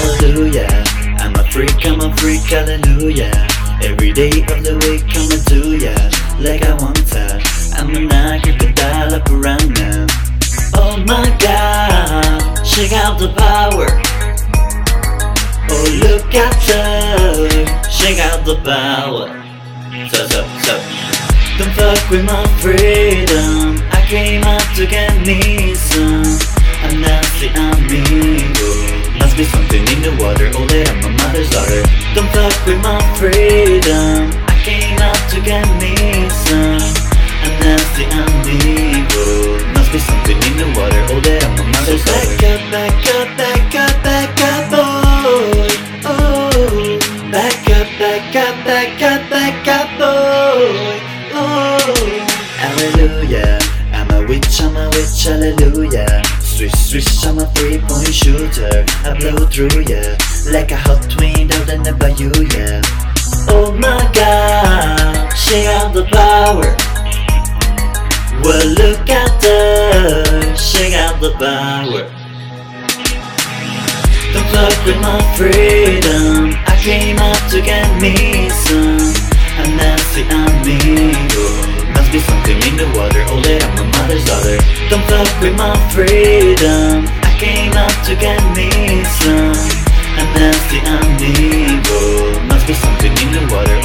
hallelujah. I'm a freak, I'm a freak, hallelujah. Every day of the week, I'ma do ya like I want to. Knock your pedal up around now. Oh my god, check out the power. Oh look at her, check out the power. So, so, so. Don't fuck with my freedom. I came out to get me some. Freedom. I came out to get me some. I'm nasty amigo. Must be something in the water. Oh, that I'm mother's So back up, back up, back up, back up, boy. Oh, back up, back up, back up, back up, boy. Oh, Hallelujah. I'm a witch, I'm a witch, hallelujah. Swish, swish, I'm a three point shooter. I blow through ya like a hot wind in the power. Well, look at the, she got the power. Don't fuck with my freedom. I came out to get me some. I'm nasty amigo. Must be something in the water. Oh, I'm my mother's daughter. Don't fuck with my freedom. I came out to get me some. I'm nasty amigo. Must be something in the water.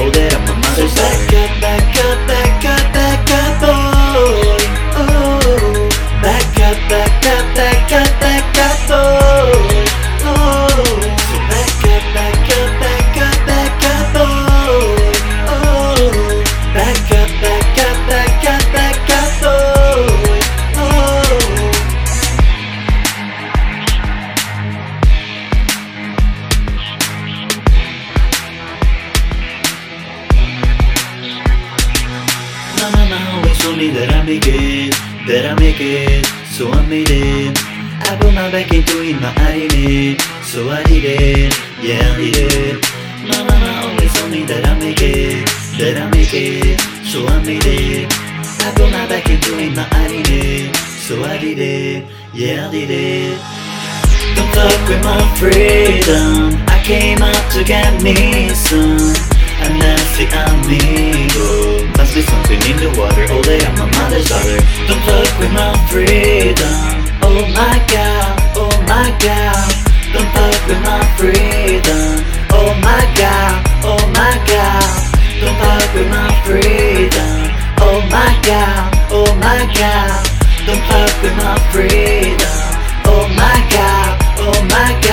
Told me that I make it, that I make it, so I made it. I put my back into it, my eye in it, so I did it, yeah I did it. My mama always told me that I make it, that I make it, so I made it. I put my back into it, my eye in it, so I did it, yeah I did it. Don't fuck with my freedom. I came out to get me some. Don't fuck with my freedom Oh my god, oh my god. Don't fuck with my freedom Oh my god, oh my god. Don't fuck with my freedom Oh my god, oh my god. Don't fuck with my freedom Oh my god, oh my god